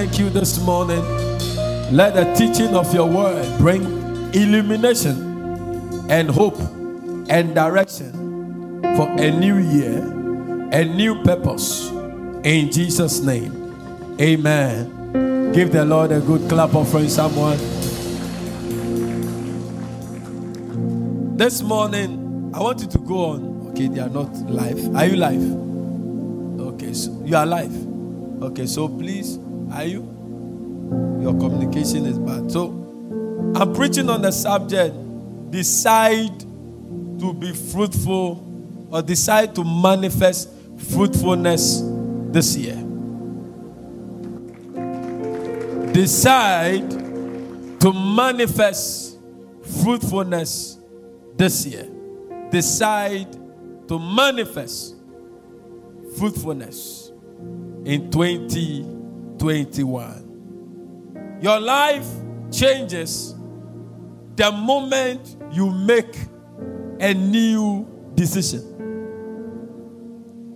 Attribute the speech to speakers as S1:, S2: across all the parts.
S1: Thank you this morning. Let the teaching of your word bring illumination and hope and direction for a new year, a new purpose. In Jesus' name, amen. Give the Lord a good clap offering, someone. This morning, I want you to go on. Okay, they are not live. Are you live? Okay, so you are live. Okay, so please are you? Your communication is bad. So, I'm preaching on the subject decide to be fruitful or decide to manifest fruitfulness this year. Decide to manifest fruitfulness this year. Decide to manifest fruitfulness in 2020. 21. Your life changes the moment you make a new decision.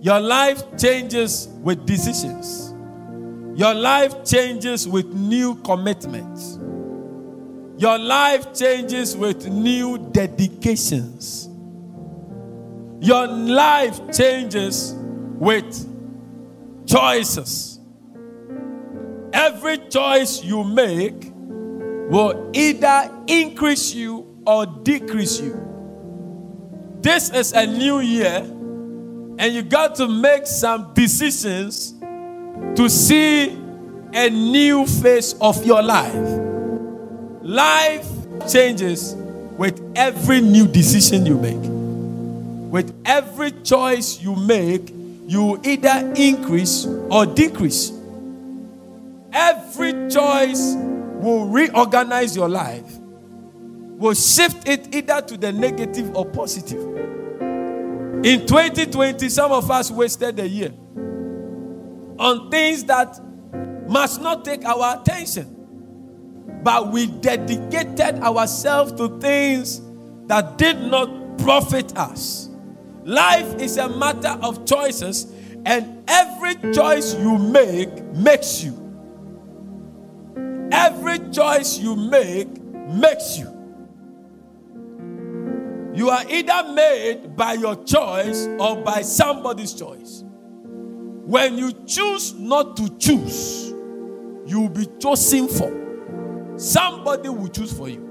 S1: Your life changes with decisions. Your life changes with new commitments. Your life changes with new dedications. Your life changes with choices. Every choice you make will either increase you or decrease you. This is a new year, and you got to make some decisions to see a new phase of your life. Life changes with every new decision you make. With every choice you make, you either increase or decrease. Every choice will reorganize your life, will shift it either to the negative or positive. In 2020, some of us wasted a year on things that must not take our attention. But we dedicated ourselves to things that did not profit us. Life is a matter of choices, and every choice you make makes you. Every choice you make makes you. You are either made by your choice or by somebody's choice. When you choose not to choose, you will be chosen for. Somebody will choose for you.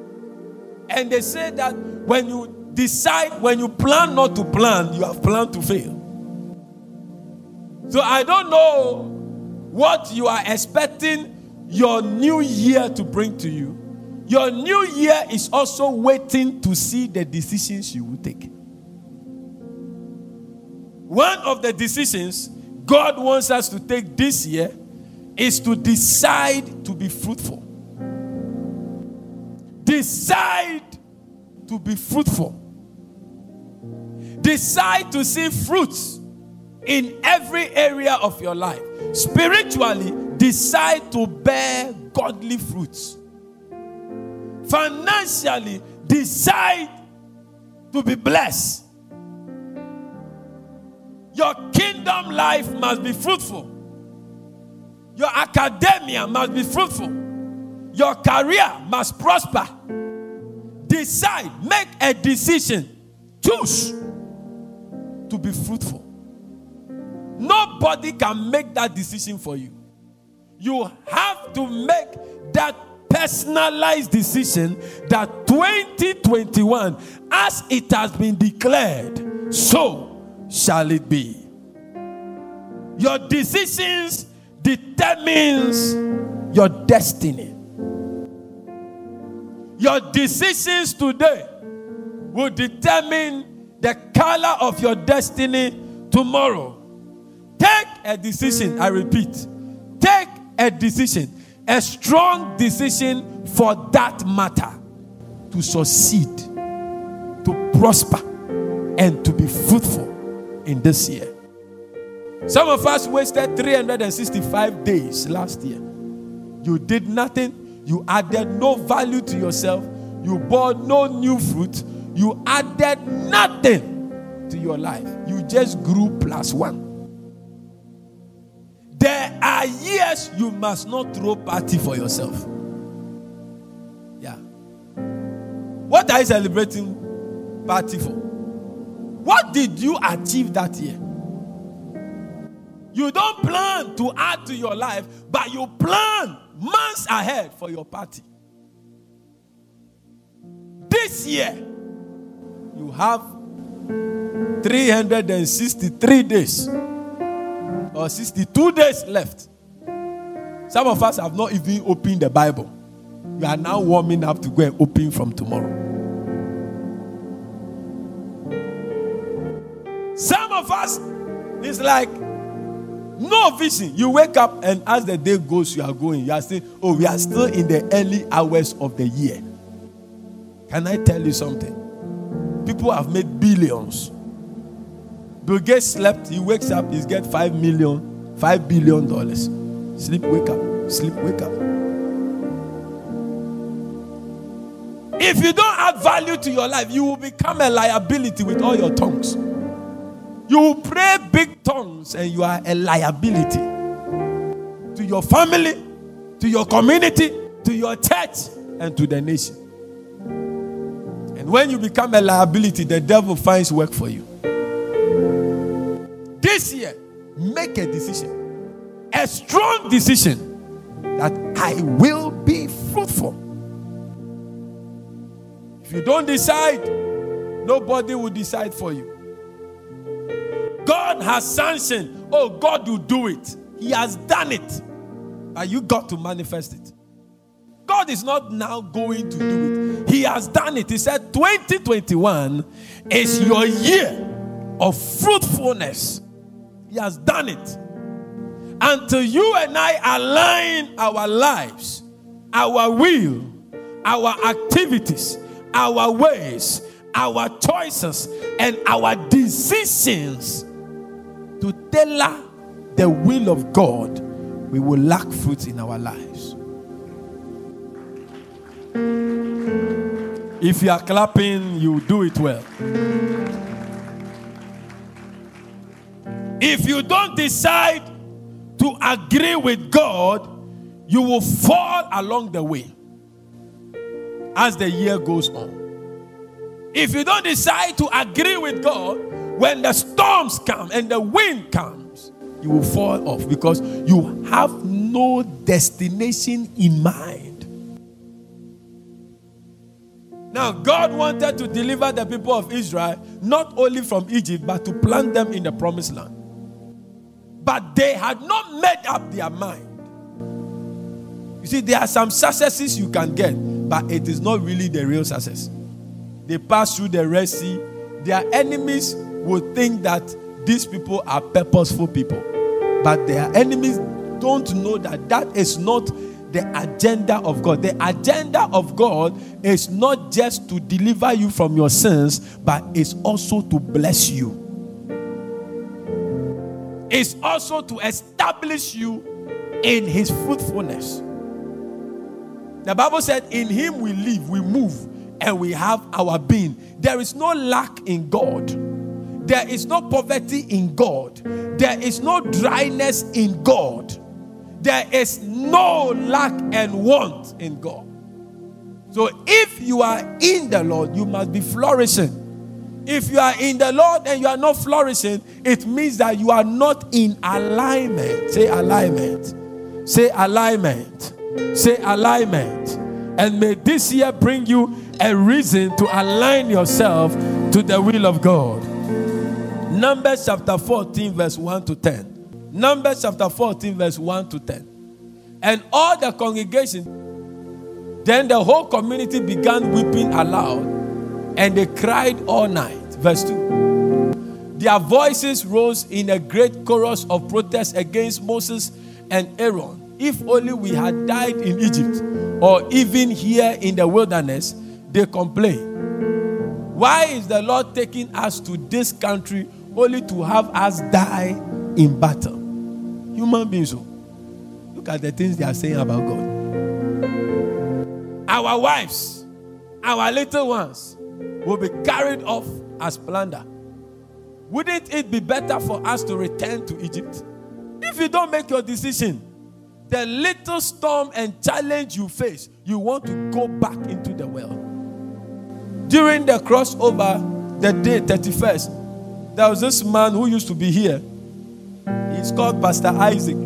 S1: And they say that when you decide, when you plan not to plan, you have planned to fail. So I don't know what you are expecting your new year to bring to you, your new year is also waiting to see the decisions you will take. One of the decisions God wants us to take this year is to decide to be fruitful. Decide to be fruitful. Decide to see fruits in every area of your life. Spiritually, decide to bear godly fruits. Financially, decide to be blessed. Your kingdom life must be fruitful. Your academia must be fruitful. Your career must prosper. Decide, make a decision, choose to be fruitful. Nobody can make that decision for you. You have to make that personalized decision that 2021 as it has been declared so shall it be. Your decisions determines your destiny. Your decisions today will determine the color of your destiny tomorrow. Take a decision i repeat. Take a decision, a strong decision for that matter to succeed, to prosper, and to be fruitful in this year. Some of us wasted 365 days last year. You did nothing, you added no value to yourself, you bore no new fruit, you added nothing to your life. You just grew plus one. You must not throw party for yourself. Yeah. What are you celebrating party for? What did you achieve that year? You don't plan to add to your life, but you plan months ahead for your party. This year, you have 363 days or 62 days left. Some of us have not even opened the Bible. You are now warming up to go and open from tomorrow. Some of us, it's like no vision. You wake up and as the day goes, you are going. You are saying, Oh, we are still in the early hours of the year. Can I tell you something? People have made billions. Bill Gates slept, he wakes up, he's get five million, five billion dollars. Sleep, wake up, sleep, wake up. If you don't add value to your life, you will become a liability with all your tongues. You pray big tongues and you are a liability to your family, to your community, to your church, and to the nation. And when you become a liability, the devil finds work for you. This year, make a decision, a strong decision that I will be fruitful. If you don't decide, nobody will decide for you. God has sanctioned. Oh, God will do it. He has done it. But you got to manifest it. God is not now going to do it. He has done it. He said 2021 is your year of fruitfulness. He has done it. Until you and I align our lives, our will, our activities, our ways, our choices, and our decisions to tailor the will of God, we will lack fruit in our lives. If you are clapping, you do it well. If you don't decide to agree with God, you will fall along the way as the year goes on. If you don't decide to agree with God, when the storms come and the wind comes, you will fall off because you have no destination in mind. Now, God wanted to deliver the people of Israel not only from Egypt, but to plant them in the promised land. But they had not made up their mind. You see, there are some successes you can get, but it is not really the real success. They pass through the Red Sea. Their enemies will think that these people are purposeful people. But their enemies don't know that that is not the agenda of God. The agenda of God is not just to deliver you from your sins, but it's also to bless you. It's also to establish you in His fruitfulness. The Bible said, In Him we live, we move, and we have our being. There is no lack in God. There is no poverty in God. There is no dryness in God. There is no lack and want in God. So if you are in the Lord, you must be flourishing. If you are in the Lord and you are not flourishing, it means that you are not in alignment. Say alignment. Say alignment. Say alignment. And may this year bring you a reason to align yourself to the will of God. Numbers chapter 14, verse 1 to 10. Numbers chapter 14, verse 1 to 10. And all the congregation, then the whole community began weeping aloud, and they cried all night. Verse 2. Their voices rose in a great chorus of protest against Moses and Aaron. If only we had died in Egypt or even here in the wilderness, they complain. Why is the Lord taking us to this country only to have us die in battle? Human beings. Oh. Look at the things they are saying about God. Our wives, our little ones, will be carried off as plunder. Wouldn't it be better for us to return to Egypt? If you don't make your decision, the little storm and challenge you face, you want to go back into the well. During the crossover, the day 31st, there was this man who used to be here. He's called Pastor Isaac.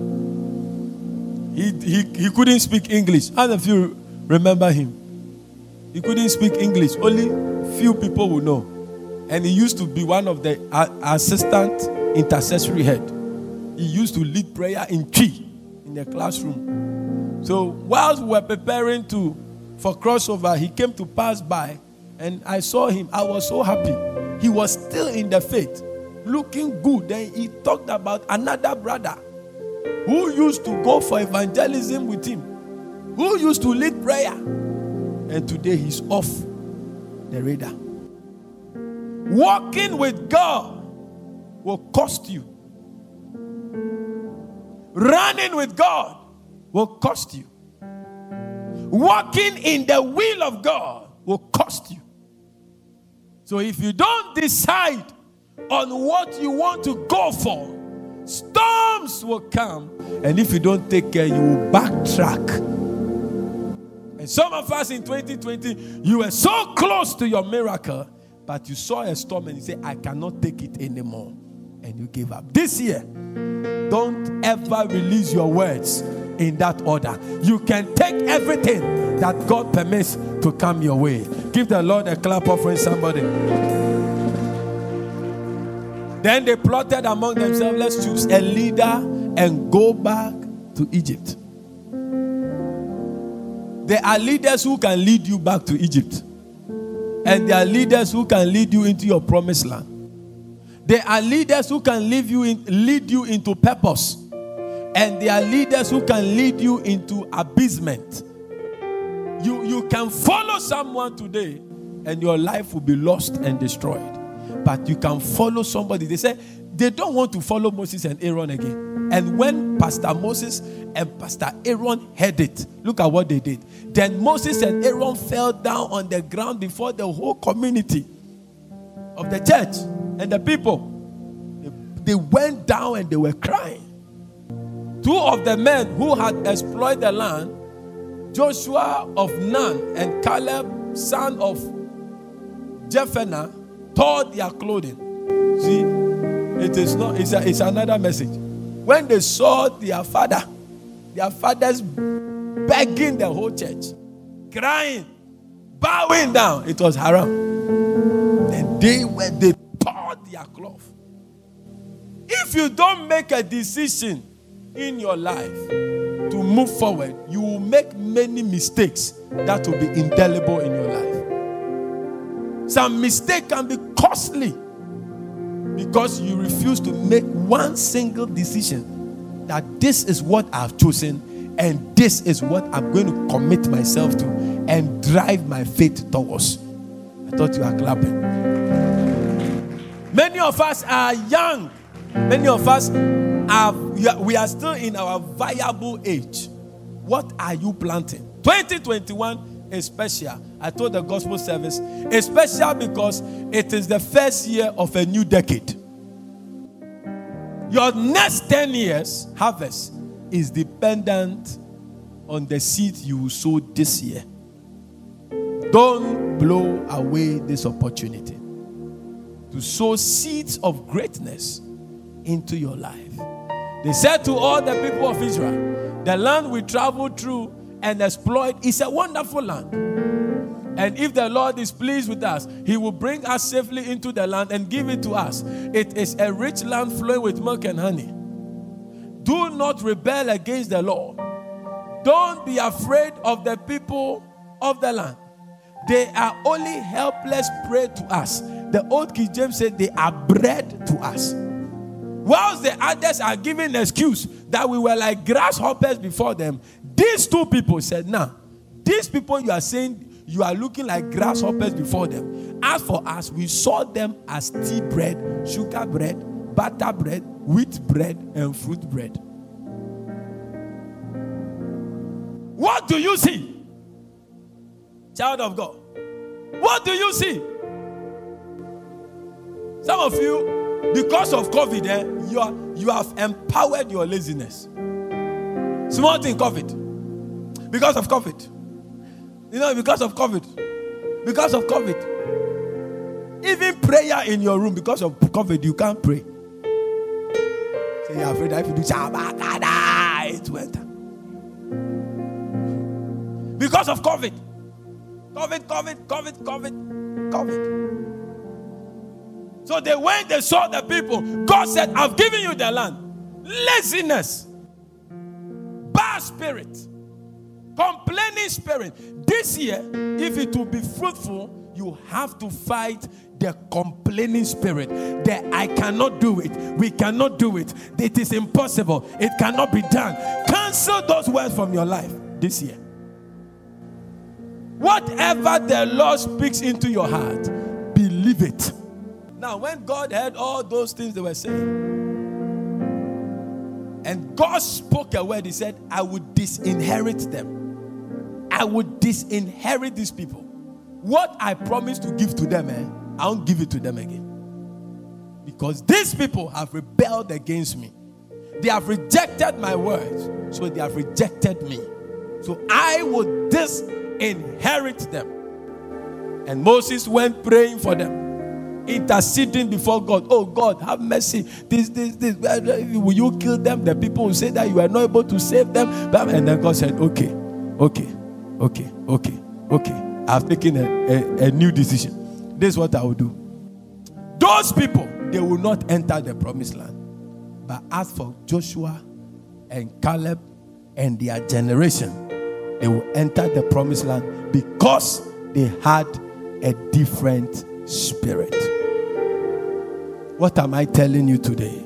S1: He, he, he couldn't speak English. How many of you remember him? He couldn't speak English. Only few people would know. And he used to be one of the assistant intercessory head. He used to lead prayer in tree in the classroom. So whilst we were preparing to for crossover, he came to pass by and I saw him. I was so happy. He was still in the faith, looking good. Then he talked about another brother who used to go for evangelism with him, who used to lead prayer. And today he's off the radar. Walking with God will cost you. Running with God will cost you. Walking in the will of God will cost you. So if you don't decide on what you want to go for, storms will come. And if you don't take care, you will backtrack. Some of us in 2020, you were so close to your miracle, but you saw a storm and you say, I cannot take it anymore. And you gave up. This year, don't ever release your words in that order. You can take everything that God permits to come your way. Give the Lord a clap offering somebody. Then they plotted among themselves, let's choose a leader and go back to Egypt. There are leaders who can lead you back to Egypt. And there are leaders who can lead you into your promised land. There are leaders who can lead you, in, lead you into purpose. And there are leaders who can lead you into abasement. You, you can follow someone today and your life will be lost and destroyed. But you can follow somebody. They say they don't want to follow Moses and Aaron again. And when Pastor Moses and Pastor Aaron heard it, look at what they did. Then Moses and Aaron fell down on the ground before the whole community of the church and the people. They went down and they were crying. Two of the men who had explored the land, Joshua of Nun and Caleb, son of Jephunneh, tore their clothing. See, it is not, it's, a, it's another message. When they saw their father, their fathers begging the whole church, crying, bowing down, it was haram. And they were, they tore their cloth. If you don't make a decision in your life to move forward, you will make many mistakes that will be indelible in your life. Some mistake can be costly because you refuse to make one single decision that this is what I've chosen and this is what I'm going to commit myself to and drive my faith towards. I thought you were clapping. Many of us are young Many of us are we are still in our viable age. What are you planting? 2021 is special. I told the gospel service it's special because it is the first year of a new decade. Your next 10 years harvest is dependent on the seed you sow this year. Don't blow away this opportunity to sow seeds of greatness into your life. They said to all the people of Israel, The land we traveled through and explored is a wonderful land. And if the Lord is pleased with us, He will bring us safely into the land and give it to us. It is a rich land flowing with milk and honey. Do not rebel against the Lord. Don't be afraid of the people of the land. They are only helpless prey to us. The old King James said they are bread to us. Whilst the others are giving excuse that we were like grasshoppers before them, these two people said, Now, these people you are saying you are looking like grasshoppers before them. As for us, we saw them as tea bread, sugar bread, butter bread, wheat bread, and fruit bread. What do you see? Child of God. What do you see? Some of you, because of COVID, eh, you, are, you have empowered your laziness. Small thing, COVID. Because of COVID. You know, because of COVID. Because of COVID. Even prayer in your room, because of COVID, you can't pray. Say you're afraid that if you do Shabakada, it went. Because of COVID. COVID, COVID, COVID, COVID, COVID. So they went, they saw the people. God said, I've given you the land. Laziness, bad spirit, complaining spirit. This year, if it will be fruitful, you have to fight the complaining spirit. That I cannot do it. We cannot do it. It is impossible. It cannot be done. Cancel those words from your life this year. Whatever the Lord speaks into your heart, believe it. Now, when God heard all those things they were saying, and God spoke a word, He said, I would disinherit them. I would disinherit these people. What I promised to give to them, eh, I won't give it to them again. Because these people have rebelled against me. They have rejected my words, so they have rejected me. So I will disinherit them. And Moses went praying for them interceding before God. Oh God, have mercy. This, this, this. Will you kill them? The people will say that you are not able to save them. And then God said, Okay, okay, okay, okay, okay. I've taken a, a, a new decision. This is what I will do. Those people, they will not enter the promised land. But as for Joshua and Caleb and their generation, they will enter the promised land because they had a different spirit. What am I telling you today?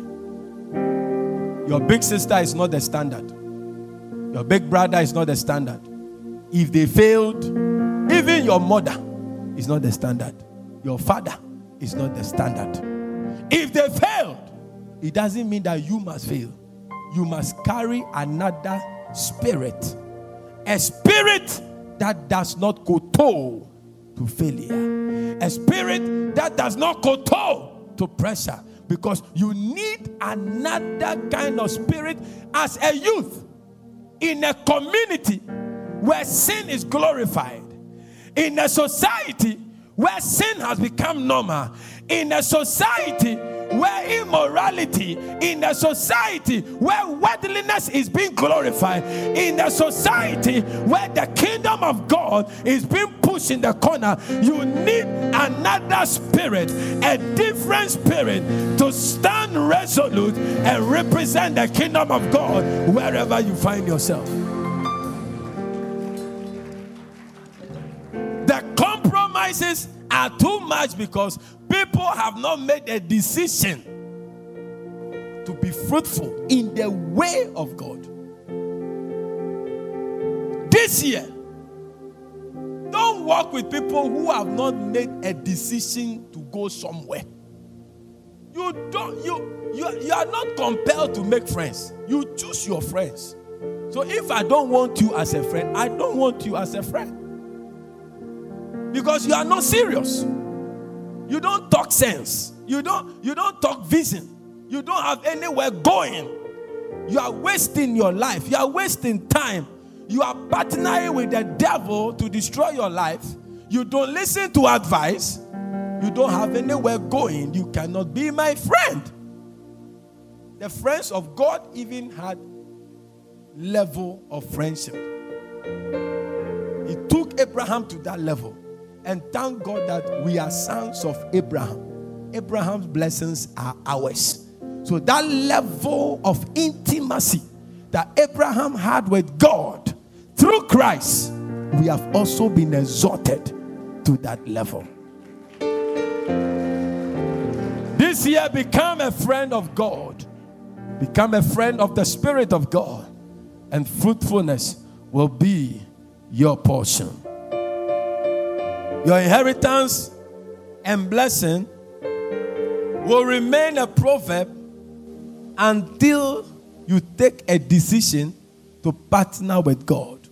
S1: Your big sister is not the standard. Your big brother is not the standard. If they failed, even your mother is not the standard. Your father is not the standard. If they failed, it doesn't mean that you must fail. You must carry another spirit. A spirit that does not kowtow to failure. A spirit that does not kowtow to pressure because you need another kind of spirit as a youth in a community where sin is glorified, in a society where sin has become normal, in a society where immorality, in a society where worldliness is being glorified, in a society where the kingdom of God is being pushed in the corner, you need another spirit, a different spirit to stand resolute and represent the kingdom of God wherever you find yourself. Compromises are too much because people have not made a decision to be fruitful in the way of God. This year, don't work with people who have not made a decision to go somewhere. You don't you you, you are not compelled to make friends. You choose your friends. So if I don't want you as a friend, I don't want you as a friend. Because you are not serious. You don't talk sense. You don't you don't talk vision. You don't have anywhere going. You are wasting your life. You are wasting time. You are partnering with the devil to destroy your life. You don't listen to advice. You don't have anywhere going. You cannot be my friend. The friends of God even had level of friendship. He took Abraham to that level. And thank God that we are sons of Abraham. Abraham's blessings are ours. So that level of intimacy that Abraham had with God through Christ, we have also been exalted to that level. This year, become a friend of God, become a friend of the Spirit of God, and fruitfulness will be your portion. Your inheritance and blessing will remain a proverb until you take a decision to partner with God.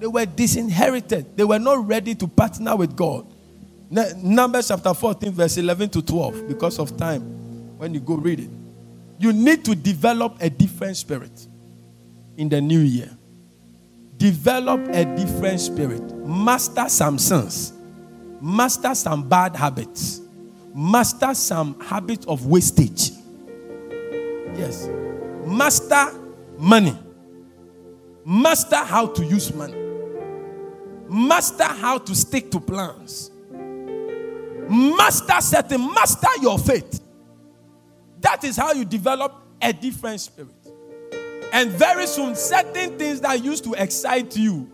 S1: They were disinherited, they were not ready to partner with God. Numbers chapter 14, verse 11 to 12, because of time, when you go read it. You need to develop a different spirit. in the new year. Develop a different spirit. Master some sins. Master some bad habits. Master some habits of wastage. Yes. Master money. Master how to use money. Master how to stick to plans. Master certain, master your faith. That is how you develop a different spirit. And very soon, certain things that used to excite you,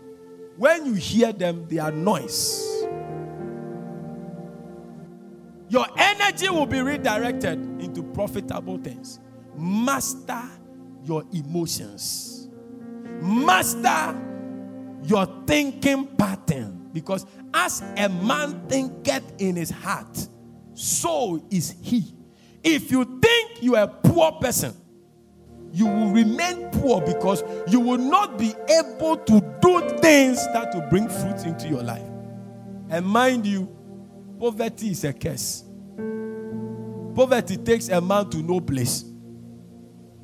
S1: when you hear them, they are noise. Your energy will be redirected into profitable things. Master your emotions. Master your thinking pattern. Because as a man thinketh in his heart, so is he. If you think you are a poor person, you will remain poor because you will not be able to do things that will bring fruit into your life. And mind you, poverty is a curse. Poverty takes a man to no place.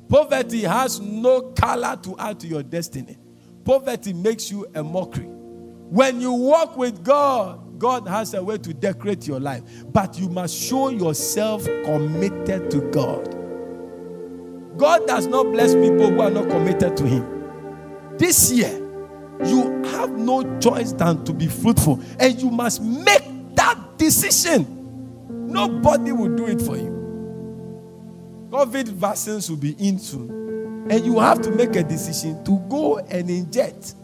S1: Poverty has no color to add to your destiny. Poverty makes you a mockery. When you walk with God, God has a way to decorate your life, but you must show yourself committed to God. God does not bless people who are not committed to Him. This year, you have no choice than to be fruitful, and you must make that decision. Nobody will do it for you. COVID vaccines will be in soon, and you have to make a decision to go and inject.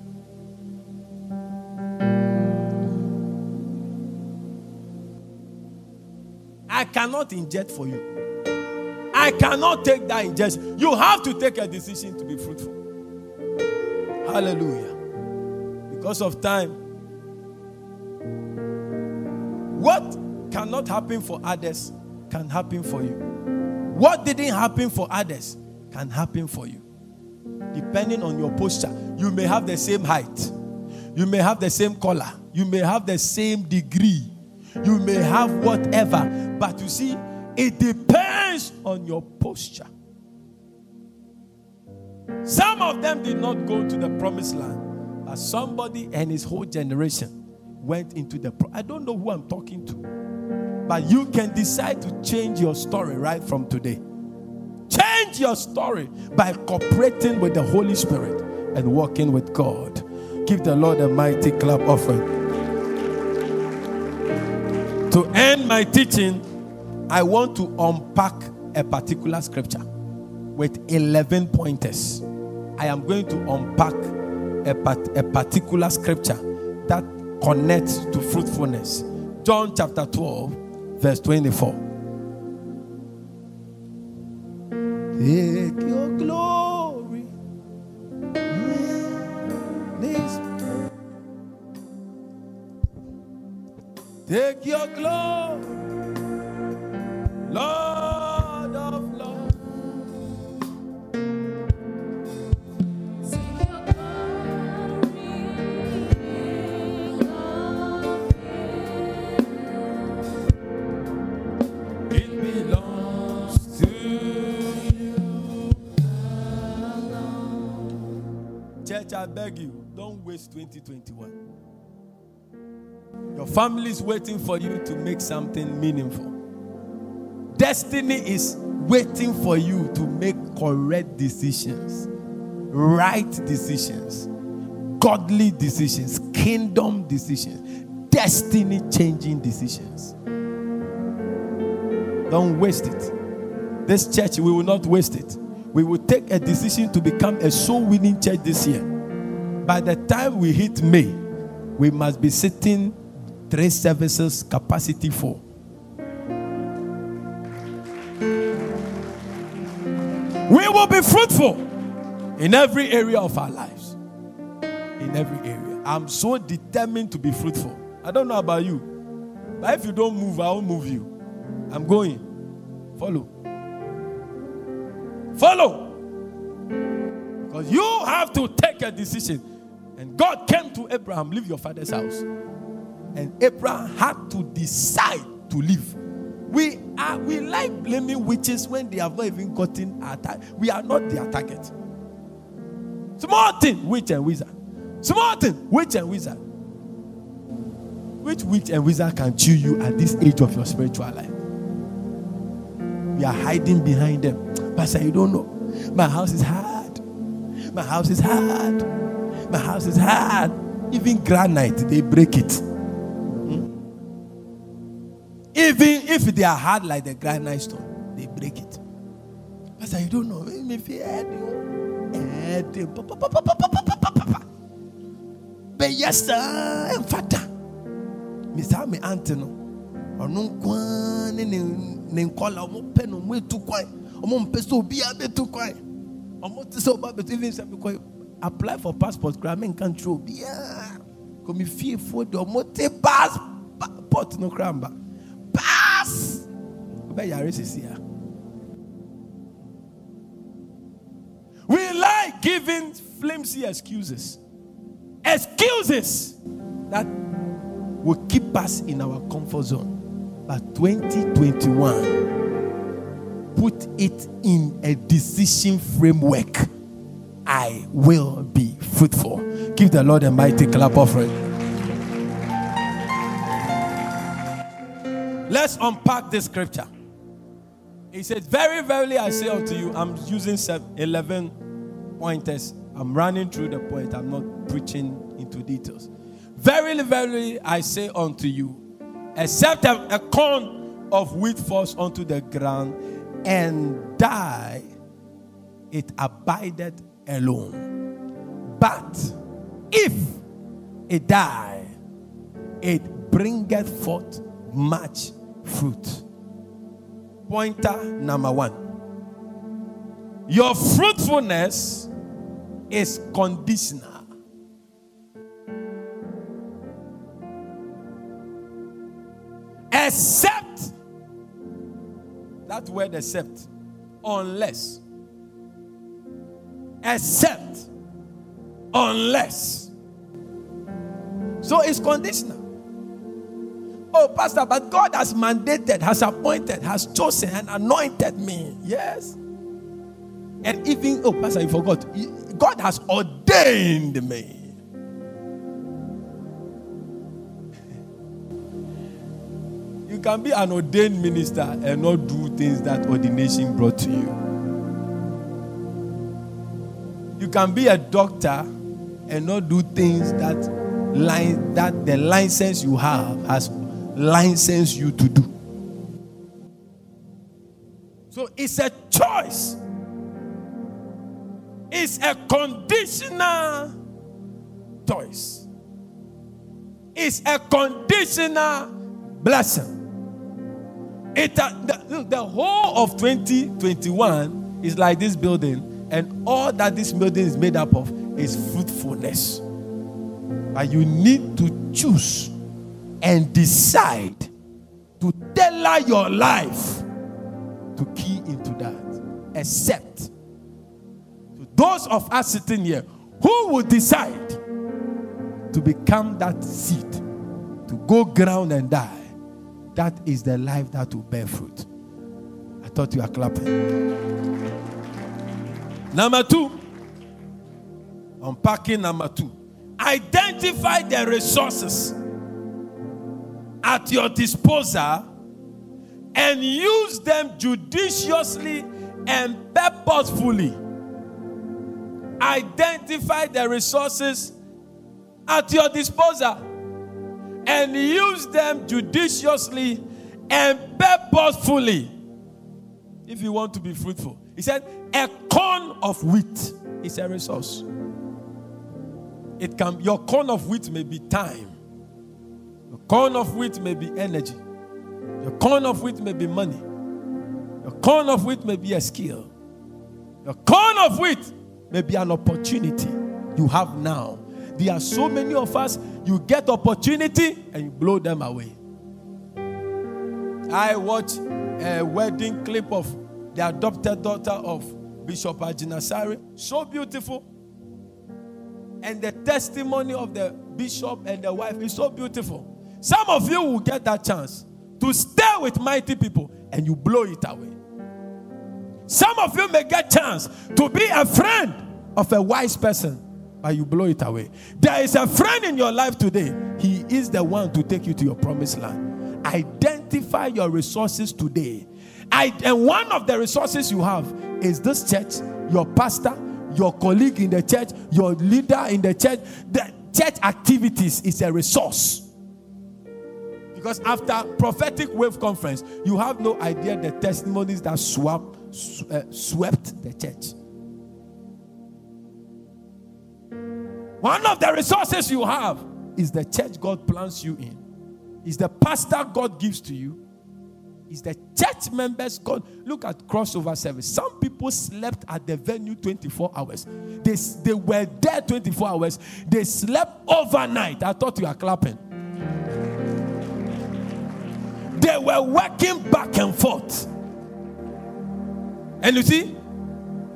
S1: I cannot inject for you. I cannot take that injection. You have to take a decision to be fruitful. Hallelujah. Because of time. What cannot happen for others can happen for you. What didn't happen for others can happen for you. Depending on your posture, you may have the same height, you may have the same color, you may have the same degree, you may have whatever, but you see, it depends on your posture. Some of them did not go to the promised land, but somebody and his whole generation went into the. Pro- I don't know who I'm talking to, but you can decide to change your story right from today. Change your story by cooperating with the Holy Spirit and walking with God. Give the Lord a mighty clap offering. To end my teaching, I want to unpack a particular scripture with 11 pointers. I am going to unpack a, part, a particular scripture that connects to fruitfulness. John chapter 12, verse 24. Take your glory. Take your glory. Lord I beg you, don't waste 2021. Your family is waiting for you to make something meaningful. Destiny is waiting for you to make correct decisions, right decisions, godly decisions, kingdom decisions, destiny changing decisions. Don't waste it. This church, we will not waste it. We will take a decision to become a soul winning church this year. By the time we hit May, we must be sitting three services capacity for. We will be fruitful in every area of our lives. In every area. I'm so determined to be fruitful. I don't know about you, but if you don't move, I will move you. I'm going. Follow. Follow. Because you have to take a decision. And God came to Abraham, leave your father's house. And Abraham had to decide to leave. We are we like blaming witches when they have not even gotten our target. We are not their target. Small thing, witch and wizard. Small thing, witch and wizard. Which witch and wizard can chew you at this age of your spiritual life? We are hiding behind them. Pastor, you don't know. My house is hard. My house is hard. My house is hard. Even granite, they break it. Hmm? Even if they are hard like the granite stone, they break it. Pastor, you don't know. But yes, sir, father misa me ante no ɔno nkoa ne ne nkɔla ɔmo pɛ no ɔmo etu kwan ɔmo mpɛ sɛ obiara betu kwan ɔmo te sɛ ɔba betu even sɛ mekɔ apply for passport kura me nka nkyerɛ obiara ah, kò mi fie fo de oh, ɔmo te passport no kura mba pass ɔbɛ yare sisi ya. We like giving flimsy excuses. Excuses that will keep us in our comfort zone. But 2021, put it in a decision framework. I will be fruitful. Give the Lord a mighty clap offering. Let's unpack this scripture. He said, Very, verily, I say unto you, I'm using 11 pointers. I'm running through the point, I'm not preaching into details. Verily, verily, I say unto you, except a, a corn of wheat falls onto the ground and die, it abideth alone. But if it die, it bringeth forth much fruit. Pointer number one. Your fruitfulness is conditional. except that word except unless except unless. So it's conditional. Oh pastor but god has mandated has appointed has chosen and anointed me. Yes. And even oh pastor you forgot. God has ordained me. You can be an ordained minister and not do things that ordination brought to you. You can be a doctor and not do things that line that the license you have has licensed you to do. So it's a choice. It's a conditional choice. It's a conditional blessing. It, uh, the, the whole of 2021 is like this building, and all that this building is made up of is fruitfulness. But you need to choose and decide to tailor your life to key into that. Except to those of us sitting here who will decide to become that seed, to go ground and die that is the life that will bear fruit. I thought you were clapping. Number two, unpacking number two. Identify the resources at your disposal and use them judiciously and purposefully. Identify the resources at your disposal and use them judiciously and purposefully if you want to be fruitful. He said, a corn of wheat is a resource. It can your corn of wheat may be time. Your corn of wheat may be energy. Your corn of wheat may be money. Your corn of wheat may be a skill. Your corn of wheat may be an opportunity you have now there are so many of us, you get opportunity and you blow them away. I watched a wedding clip of the adopted daughter of Bishop Agyinasare. So beautiful. And the testimony of the bishop and the wife is so beautiful. Some of you will get that chance to stay with mighty people and you blow it away. Some of you may get chance to be a friend of a wise person, but you blow it away. There is a friend in your life today. He is the one to take you to your promised land. Identify your resources today. I, and one of the resources you have is this church, your pastor, your colleague in the church, your leader in the church. The church activities is a resource. Because after prophetic wave conference, you have no idea the testimonies that uh, swept the church. One of the resources you have is the church God plants you in, is the pastor God gives to you, is the church members God. Look at crossover service. Some people slept at the venue 24 hours. They, they were there 24 hours. They slept overnight. I thought you were clapping. They were working back and forth. And you see,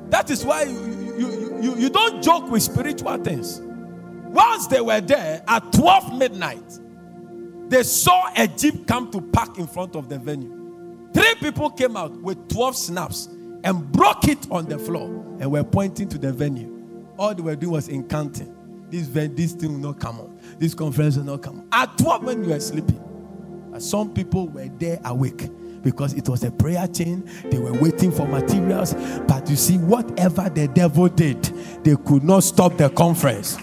S1: that is why you, you, you, you don't joke with spiritual things. Once they were there at 12 midnight, they saw a jeep come to park in front of the venue. Three people came out with 12 snaps and broke it on the floor and were pointing to the venue. All they were doing was incanting. This, this thing will not come on. This conference will not come on. At 12 when you were sleeping, uh, some people were there awake because it was a prayer chain. They were waiting for materials. But you see, whatever the devil did, they could not stop the conference.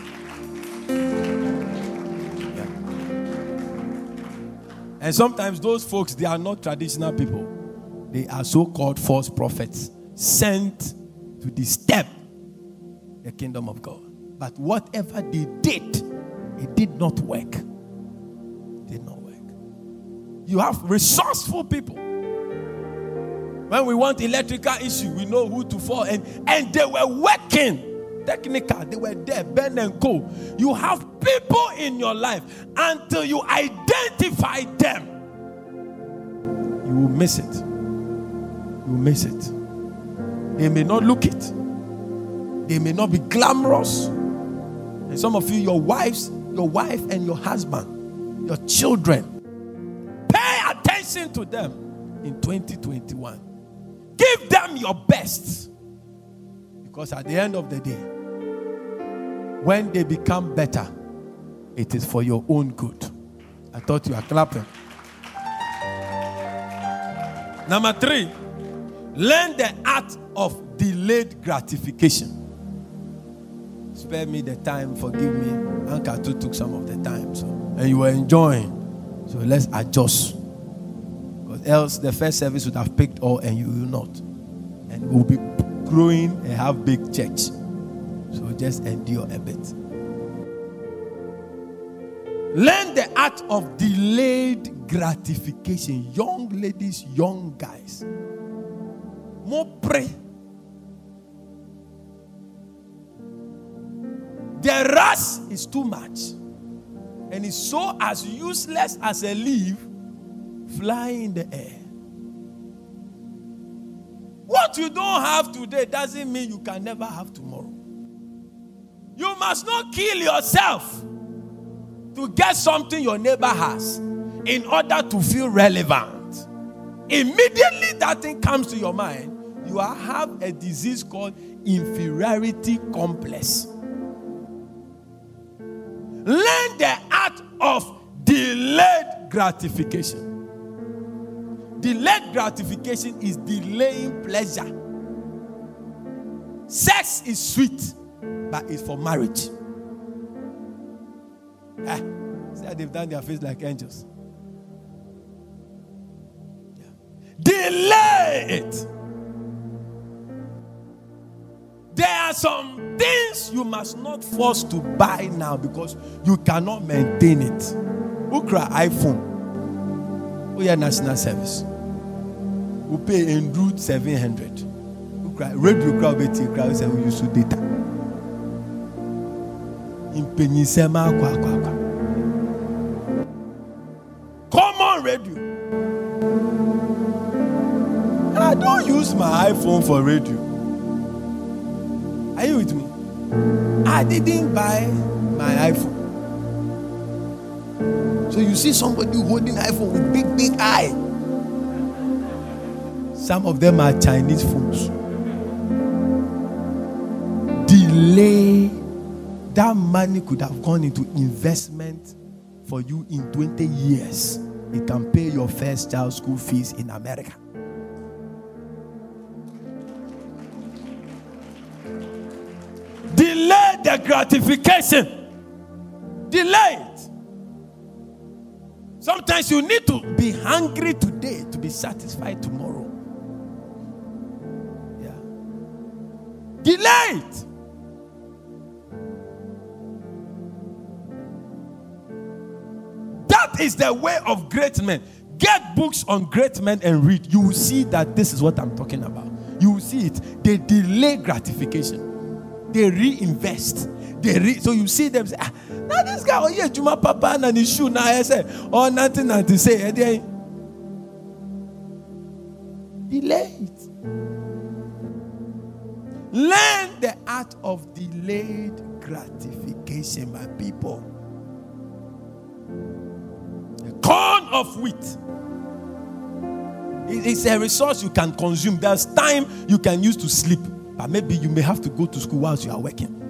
S1: And sometimes those folks, they are not traditional people. They are so called false prophets sent to disturb the kingdom of God. But whatever they did, it did not work. It did not work. You have resourceful people. When we want electrical issue, we know who to fall. And, and they were working technical, they were there, Ben and Co. You have people in your life until you identify them, you will miss it. You will miss it. They may not look it, they may not be glamorous. And some of you, your wives, your wife, and your husband, your children, pay attention to them in 2021. Give them your best. Because at the end of the day, when they become better, it is for your own good. I thought you were clapping. Number three, learn the art of delayed gratification. Spare me the time, forgive me. Uncle too took some of the time, so and you were enjoying. So let's adjust. Because else the first service would have picked all and you will not. And we'll be growing and have big church. So just endure a bit. Learn the art of delayed gratification. Young ladies, young guys. More pray. The rush is too much. And it's so as useless as a leaf flying in the air. What you don't have today doesn't mean you can never have tomorrow. You must not kill yourself to get something your neighbor has in order to feel relevant. Immediately that thing comes to your mind, you have a disease called inferiority complex. Learn the art of delayed gratification. Delayed gratification is delaying pleasure. Sex is sweet but it's for marriage. Ah, see how they've done their face like angels. Yeah. Delay it. There are some things you must not force to buy now because you cannot maintain it. Cry iPhone? We are national service. We pay in route 700. Who cry radio crowd, crowd, say we use data mpenyisɛm akɔ akɔ akɔ common radio. I don't use my iphone for radio. Are you with me? I didn't buy my iphone. So you see somebody holding iphone with big big eye. Some of them are chinese phones. Delay that money could have gone into investment for you in 20 years. It can pay your first child school fees in America. Delay the gratification. Delay it. Sometimes you need to be hungry today to be satisfied tomorrow. Yeah. Delay it. That is the way of great men. Get books on great men and read. You will see that this is what I'm talking about. You will see it. They delay gratification, they reinvest. They re- so you see them say, ah, now this guy, oh yeah, Juma Papa and his shoe now I say, oh nothing to say. Eh, delay it. Learn the art of delayed gratification, my people corn of wheat. It's a resource you can consume. There's time you can use to sleep, but maybe you may have to go to school whilst you are working.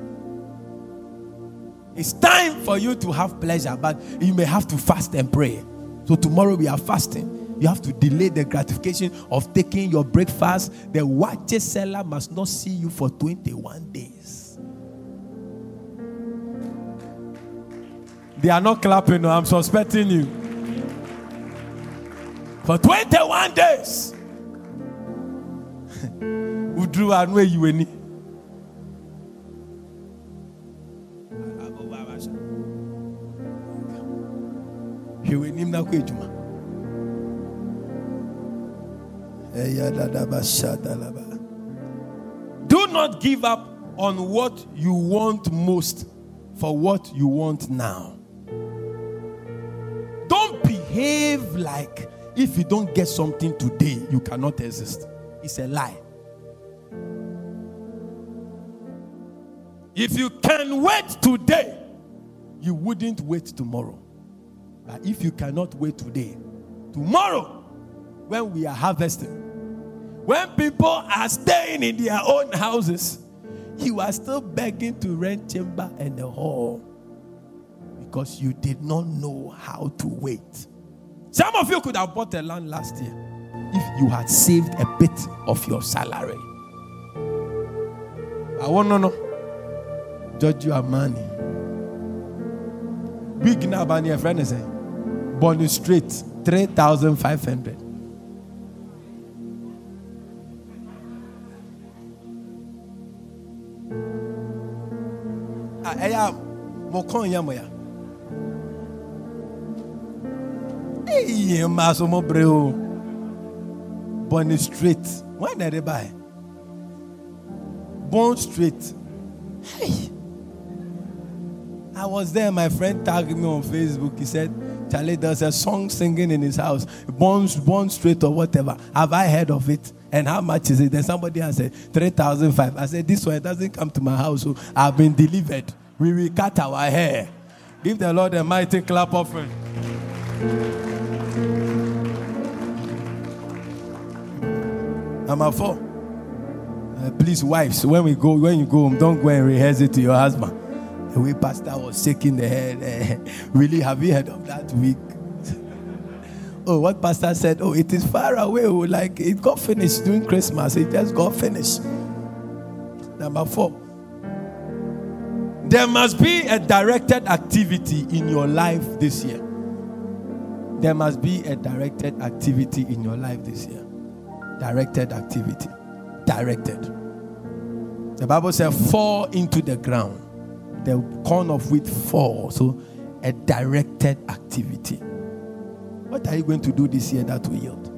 S1: It's time for you to have pleasure, but you may have to fast and pray. So tomorrow we are fasting. You have to delay the gratification of taking your breakfast. The watch seller must not see you for 21 days. They are not clapping, no, I'm suspecting you for 21 days. Udru anu eyi ni. Hwɛ nim na kɔ edwuma. Ɛyà dadaba shadalaba. Do not give up on what you want most for what you want now. Don't behave like if you don't get something today, you cannot exist. It's a lie. If you can wait today, you wouldn't wait tomorrow. But if you cannot wait today, tomorrow, when we are harvesting, when people are staying in their own houses, you are still begging to rent chamber and a hall because you did not know how to wait. Some of you could have bought a land last year if you had saved a bit of your salary. I want to know. Judge your money. Big number near friend is saying. Bonnie Street, 3,500. Ah, ẹ̀yà mọ̀kàn yẹn Hey, maso breu. Straight. When did they buy? Bone straight. Hey. I was there. My friend tagged me on Facebook. He said, Charlie, there's a song singing in his house. Born, bone straight or whatever. Have I heard of it? And how much is it? Then somebody has said, 3,005. I said, this one doesn't come to my house. So I've been delivered. We will cut our hair. Give the Lord a mighty clap offering. Number four. Uh, please, wives, when we go, when you go home, don't go and rehearse it to your husband. The way pastor was shaking the head. Uh, really, have you heard of that week? oh, what pastor said? Oh, it is far away. Oh, like it got finished during Christmas. It just got finished. Number four. There must be a directed activity in your life this year. There must be a directed activity in your life this year. Directed activity. Directed. The Bible says, fall into the ground. The corn of wheat fall. So, a directed activity. What are you going to do this year that will yield?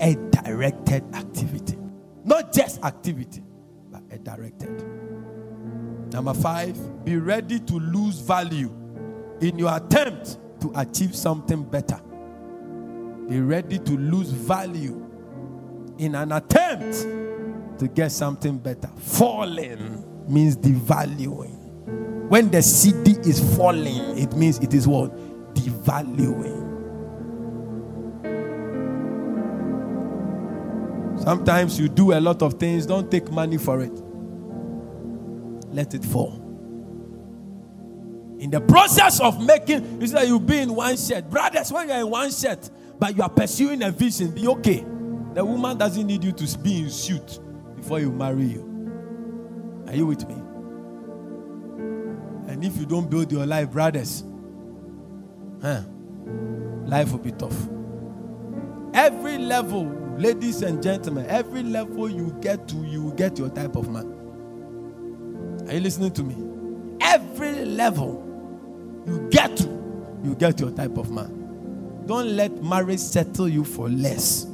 S1: A directed activity. Not just activity, but a directed. Number five, be ready to lose value in your attempt to achieve something better. Be ready to lose value in an attempt to get something better. Falling means devaluing. When the cedi is falling, it means it is what? Devaluing. Sometimes you do a lot of things, don't take money for it. let it fall. In the process of making, you that you be in one shirt. Brothers, when you're in one shirt, but you are pursuing a vision, be okay. The woman doesn't need you to be in suit before you marry you. Are you with me? And if you don't build your life, brothers, huh, life will be tough. Every level, ladies and gentlemen, every level you get to, you will get your type of man. Are you listening to me? Every level you get to, you get your type of man. Don't let marriage settle you for less.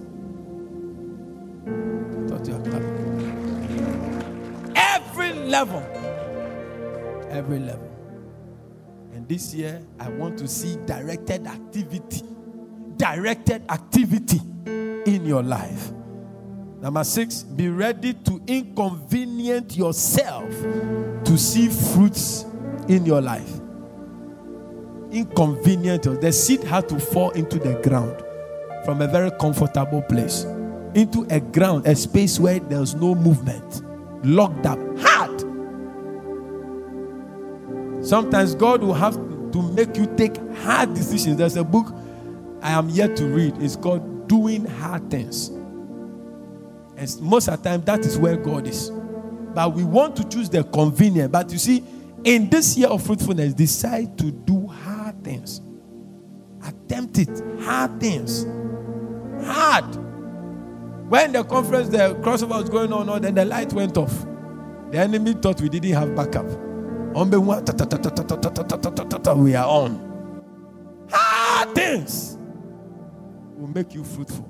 S1: Level. Every level. And this year, I want to see directed activity. Directed activity in your life. Number six, be ready to inconvenient yourself to see fruits in your life. Inconvenient. The seed had to fall into the ground from a very comfortable place into a ground, a space where there's no movement, locked up. Sometimes God will have to make you take hard decisions. There's a book I am yet to read. It's called Doing Hard Things. And most of the time, that is where God is. But we want to choose the convenient. But you see, in this year of fruitfulness, decide to do hard things. Attempt it. Hard things. Hard. When the conference, the crossover was going on, then the light went off. The enemy thought we didn't have backup. We are on. Hard things will make you fruitful.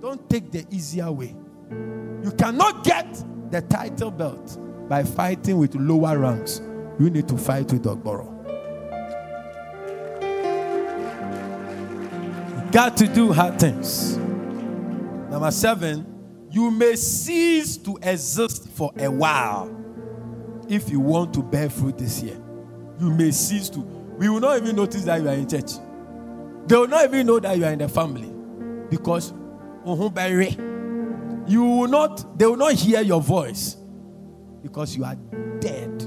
S1: Don't take the easier way. You cannot get the title belt by fighting with lower ranks. You need to fight with Ogboro. You got to do hard things. Number seven, you may cease to exist for a while if you want to bear fruit this year. You may cease to. We will not even notice that you are in church. They will not even know that you are in the family because you will not, they will not hear your voice because you are dead.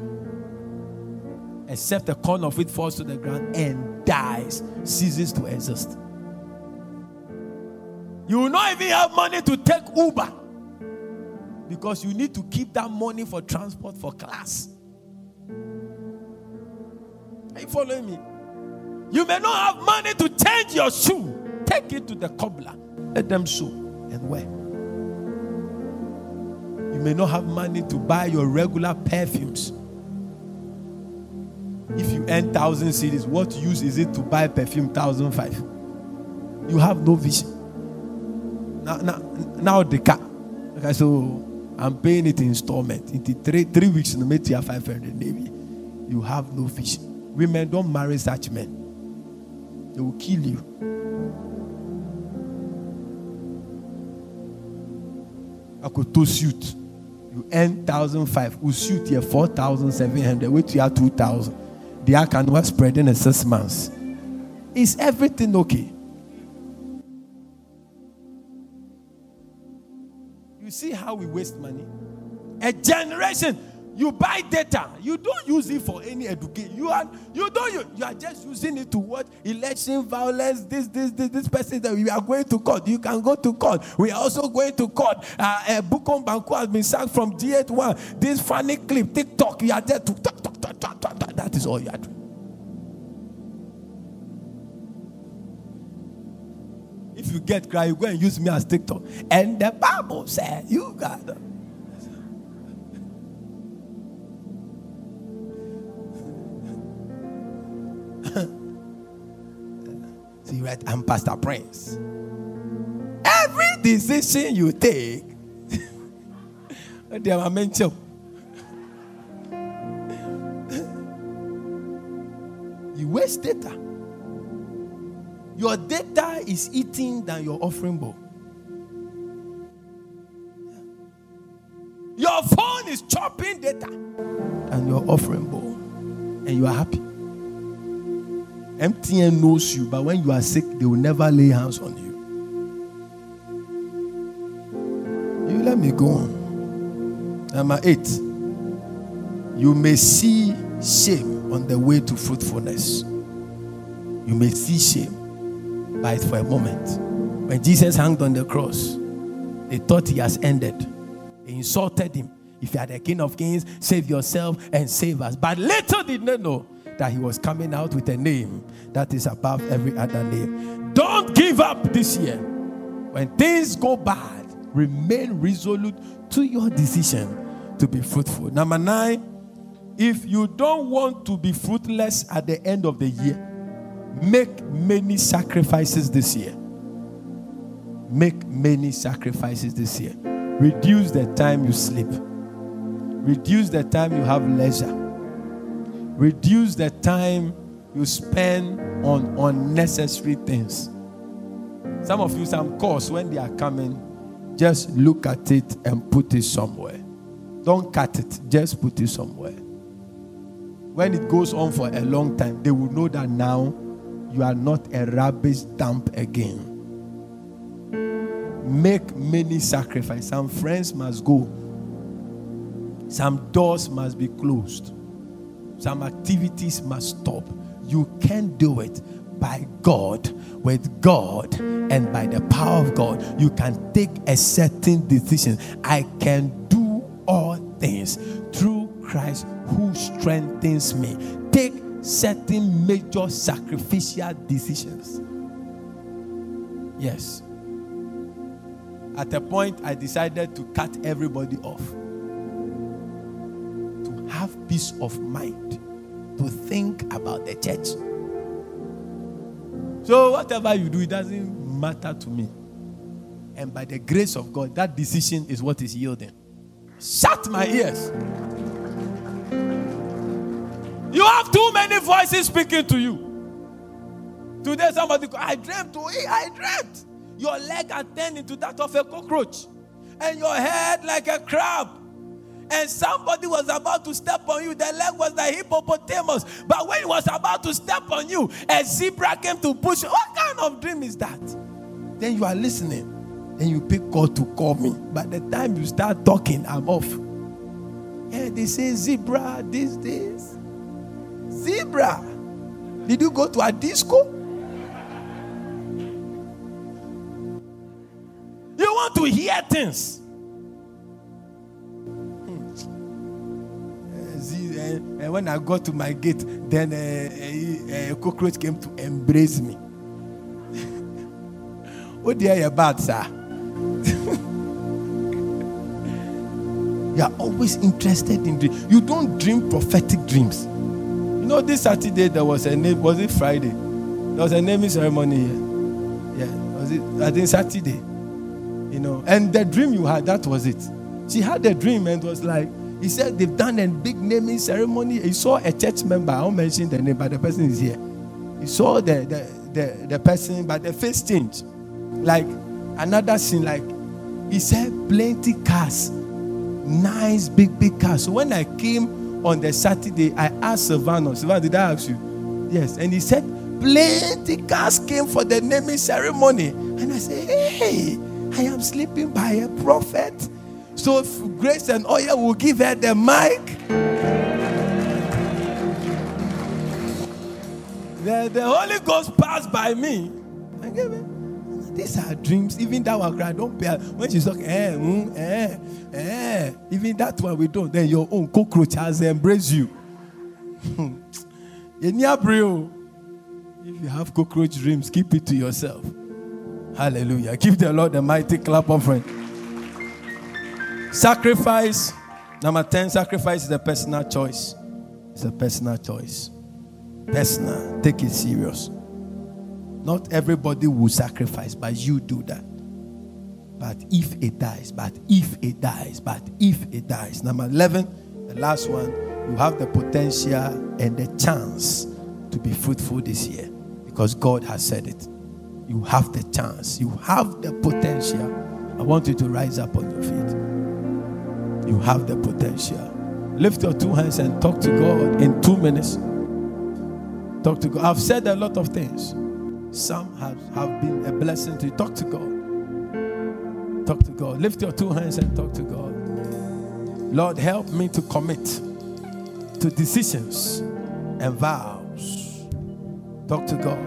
S1: Except the corn of it falls to the ground and dies, ceases to exist. You will not even have money to take Uber because you need to keep that money for transport for class. Are you following me? You may not have money to change your shoe. Take it to the cobbler. Let them sew and wear. You may not have money to buy your regular perfumes. If you earn thousand cedis, what use is it to buy perfume thousand five? You have no vision. Now, now, now the car. Okay, so oh, I'm paying it in installment. In three three weeks, matter you five hundred maybe. You have no fish. Women don't marry such men. They will kill you. I could to suit. You earn thousand five. We suit here four thousand seven hundred. Wait, you have two thousand. The account was spreading in six months. Is everything okay? You see how we waste money? A generation, you buy data, you don't use it for any education. You are you don't you, you are just using it to watch election violence. This this this this person that we are going to court. You can go to court. We are also going to court. Uh, uh Bukom Banku has been sacked from D81. This funny clip, TikTok. You are there to talk, talk, talk, talk, talk. That is all you are doing. If you get cry, you go and use me as TikTok. And the Bible said, you got them. See, right? I'm Pastor Prince. Every decision you take, they are mentioned. you waste data. Your data is eating than your offering bowl. Your phone is chopping data and your offering bowl, and you are happy. MTN knows you, but when you are sick, they will never lay hands on you. You let me go on. Number eight, You may see shame on the way to fruitfulness. You may see shame, but for a moment. When Jesus hung on the cross, they thought he has ended. They insulted him. If you are the King of Kings, save yourself and save us. But little did they know that he was coming out with a name that is above every other name. Don't give up this year. When things go bad, remain resolute to your decision to be fruitful. Number nine, if you don't want to be fruitless at the end of the year, make many sacrifices this year. Make many sacrifices this year. Reduce the time you sleep. Reduce the time you have leisure. Reduce the time you spend on unnecessary things. Some of you, some course, when they are coming, just look at it and put it somewhere. Don't cut it, just put it somewhere. When it goes on for a long time, they will know that now you are not a rubbish dump again. Make many sacrifices. Some friends must go, some doors must be closed, some activities must stop. You can do it by God, with God, and by the power of God, you can take a certain decision. I can do all things through Christ who strengthens me. Certain major sacrificial decisions. Yes. At a point, I decided to cut everybody off. To have peace of mind, to think about the church so whatever you do, it doesn't matter to me. And by the grace of God, that decision is what is yielding. Shut my ears. Too many voices speaking to you. Today, somebody, I dreamt, oh, eh, I dreamt. Your leg had turned into that of a cockroach, and your head like a crab and somebody was about to step on you. The leg was the hippopotamus. But when he was about to step on you, a zebra came to push you. What kind of dream is that? Then you are listening and you pick God to call me. By the time you start talking, I'm off. Yeah, they say zebra these days. Zebra. Did you go to a disco? You want to hear things. Eh, and, and eh, eh, when I got to my gate, then a, cockroach came to embrace me. oh dear, you're bad, sir. you are always interested in dreams. You don't dream prophetic dreams. Know, this Saturday there was a name. Was it Friday? There was a naming ceremony here. Yeah, was it? I think Saturday. You know, and the dream you had, that was it. She had a dream and was like, he said they've done a big naming ceremony. He saw a church member. I won't mention the name, but the person is here. He saw the, the, the, the person, but the face changed. Like another scene, like he said, plenty cars. Nice, big, big cars. So when I came on the Saturday, I asked Silvano, Silvano, did I ask you? Yes. And he said, plenty cars came for the naming ceremony. And I said, hey, I am sleeping by a prophet. So grace and oil will give her the mic. The, the Holy Ghost passed by me. I gave it. These are dreams. Even that one cry, don't pay. When she's talking, eh, mm, eh, eh. Even that one we don't. Then your own cockroach has embraced you. In Yabrio, if you have cockroach dreams, keep it to yourself. Hallelujah. Give the Lord a mighty clap offering. Sacrifice. Number 10, sacrifice is a personal choice. It's a personal choice. Personal. Take it serious. Not everybody will sacrifice, but you do that. But if it dies, but if it dies, but if it dies. Number 11, the last one, you have the potential and the chance to be fruitful this year because God has said it. You have the chance, you have the potential. I want you to rise up on your feet. You have the potential. Lift your two hands and talk to God in two minutes. Talk to God. I've said a lot of things. Some have, have been a blessing to you. Talk to God. Talk to God. Lift your two hands and talk to God. Lord, help me to commit to decisions and vows. Talk to God.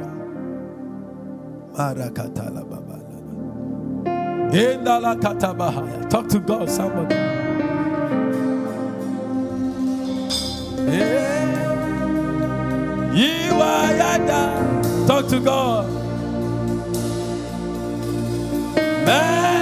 S1: Talk to God, somebody. Yeah. You are. Talk to God. Man.